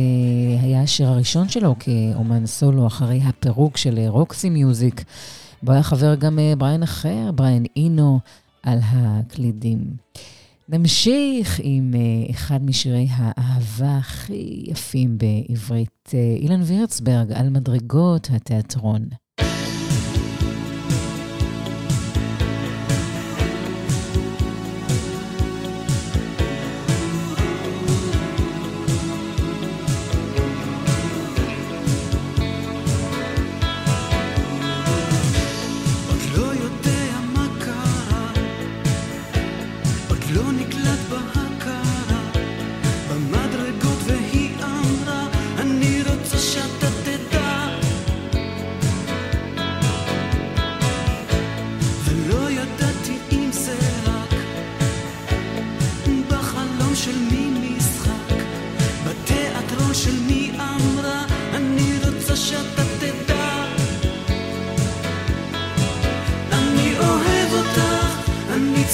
היה השיר הראשון שלו כאומן סולו אחרי הפירוק של אה, רוקסי מיוזיק, בו היה חבר גם אה, בריין אחר, בריין אינו, על הקלידים. נמשיך עם אחד משירי האהבה הכי יפים בעברית, אילן וירצברג, על מדרגות התיאטרון.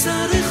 sun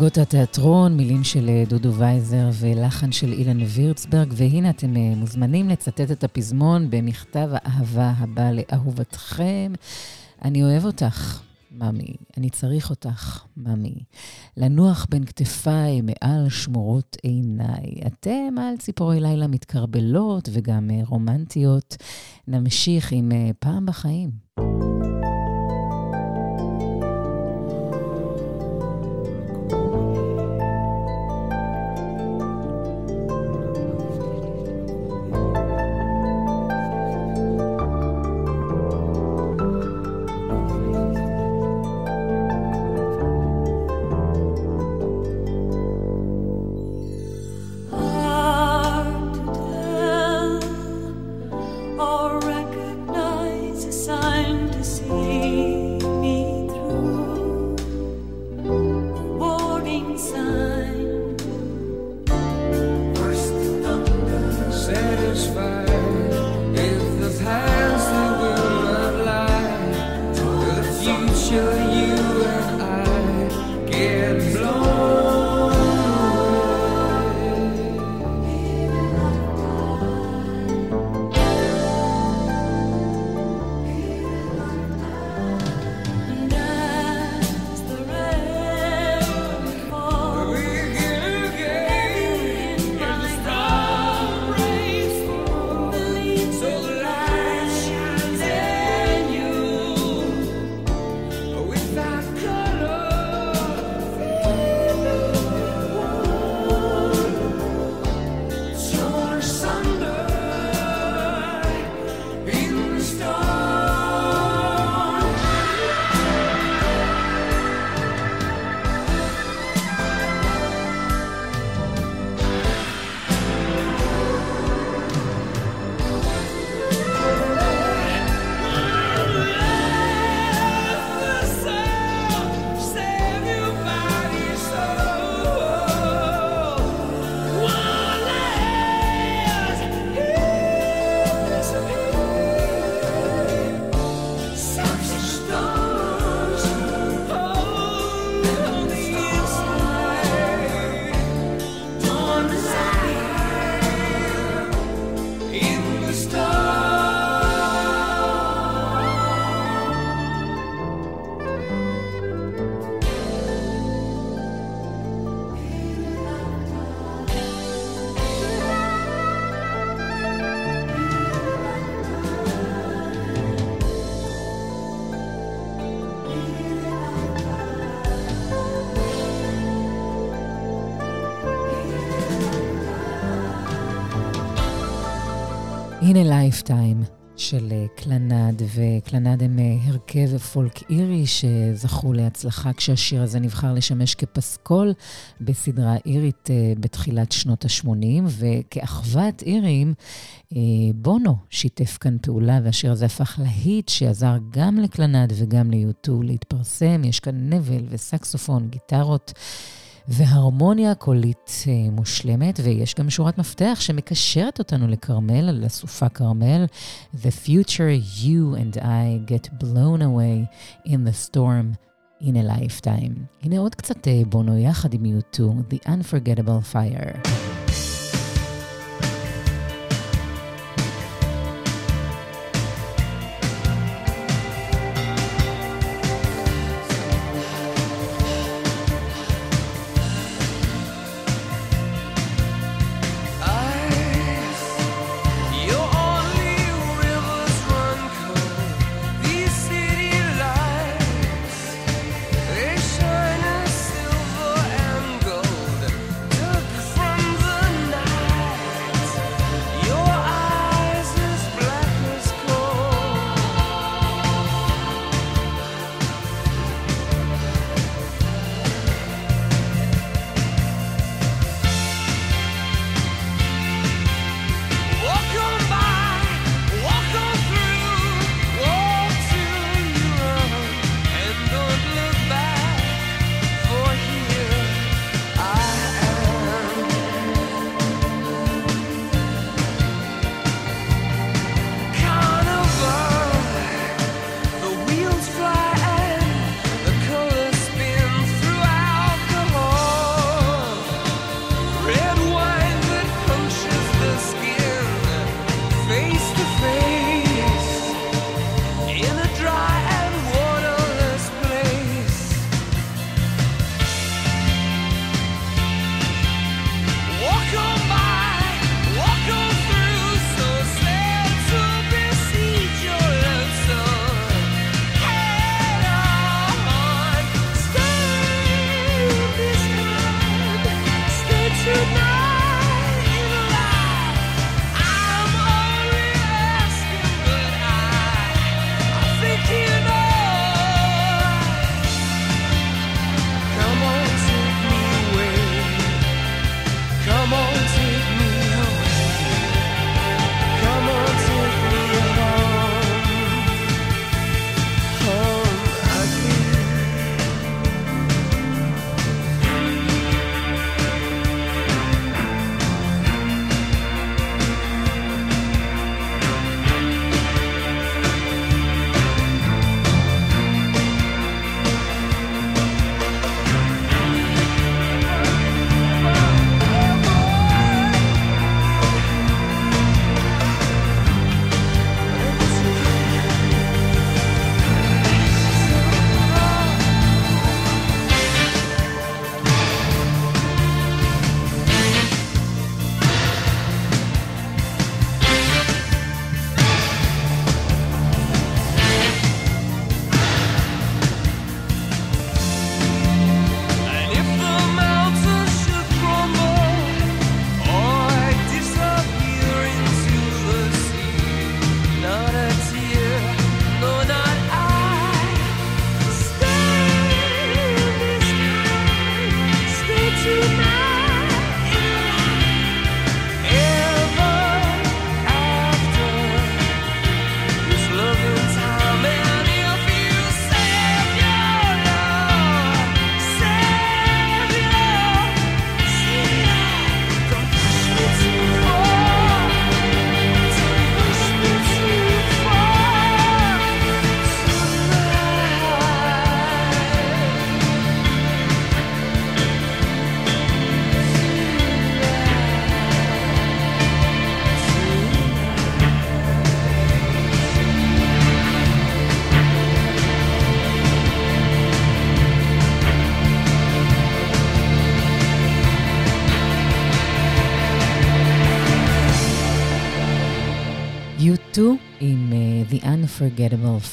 הצגות התיאטרון, מילים של אה, דודו וייזר ולחן של אילן וירצברג, והנה אתם אה, מוזמנים לצטט את הפזמון במכתב האהבה הבא לאהובתכם. אני אוהב אותך, ממי, אני צריך אותך, ממי. לנוח בין כתפיי מעל שמורות עיניי. אתם על ציפורי לילה מתקרבלות וגם אה, רומנטיות. נמשיך עם פעם בחיים. In a Lifetime של אה, Clannad, ו Clannad הם אה, הרכב פולק אירי שזכו להצלחה כשהשיר הזה נבחר לשמש כפסקול בסדרה אירית אה, בתחילת שנות ה-80, וכאחוות אירים, בונו שיתף כאן פעולה, והשיר הזה הפך להיט שעזר גם ל Clannad וגם ל U2 להתפרסם. יש כאן נבל וסקסופון, גיטרות. והרמוניה קולית אה, מושלמת, ויש גם שורת מפתח שמקשרת אותנו לכרמל, לסופה כרמל. The future you and I get blown away in the storm in a lifetime. הנה עוד קצת אה, בונו יחד עם U2, The Unforgettable Fire.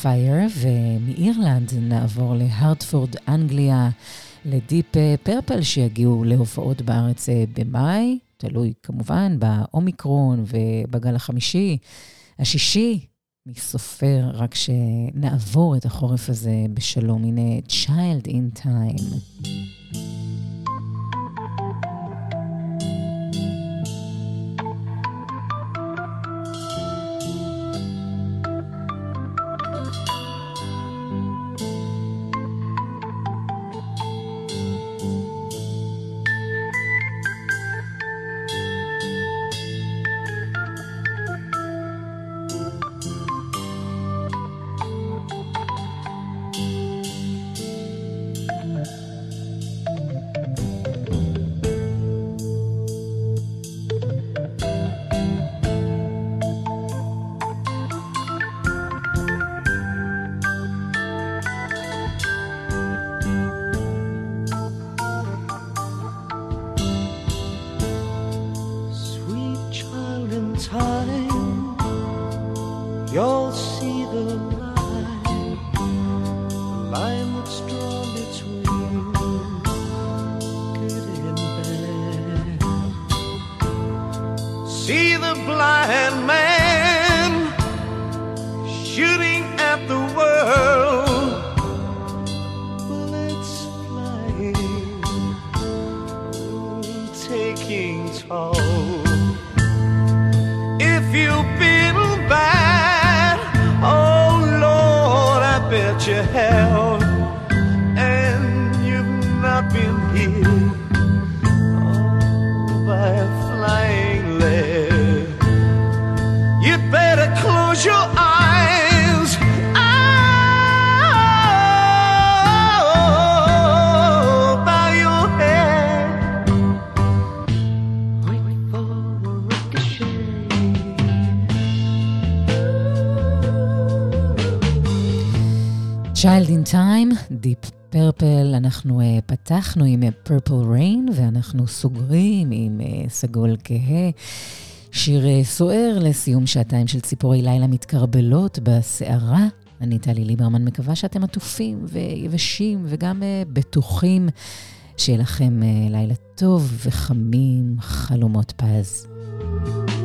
Fire, ומאירלנד נעבור להרטפורד, אנגליה, לדיפ פרפל שיגיעו להופעות בארץ אה, במאי. תלוי כמובן באומיקרון ובגל החמישי, השישי, מי סופר, רק שנעבור את החורף הזה בשלום. הנה, Child in Time. Child in Time, Deep Purple, אנחנו uh, פתחנו עם uh, Purple Rain ואנחנו סוגרים עם uh, סגול כהה. שיר uh, סוער לסיום שעתיים של ציפורי לילה מתקרבלות בסערה. אני טלי ליברמן, מקווה שאתם עטופים ויבשים וגם uh, בטוחים. שיהיה לכם uh, לילה טוב וחמים, חלומות פז. Thank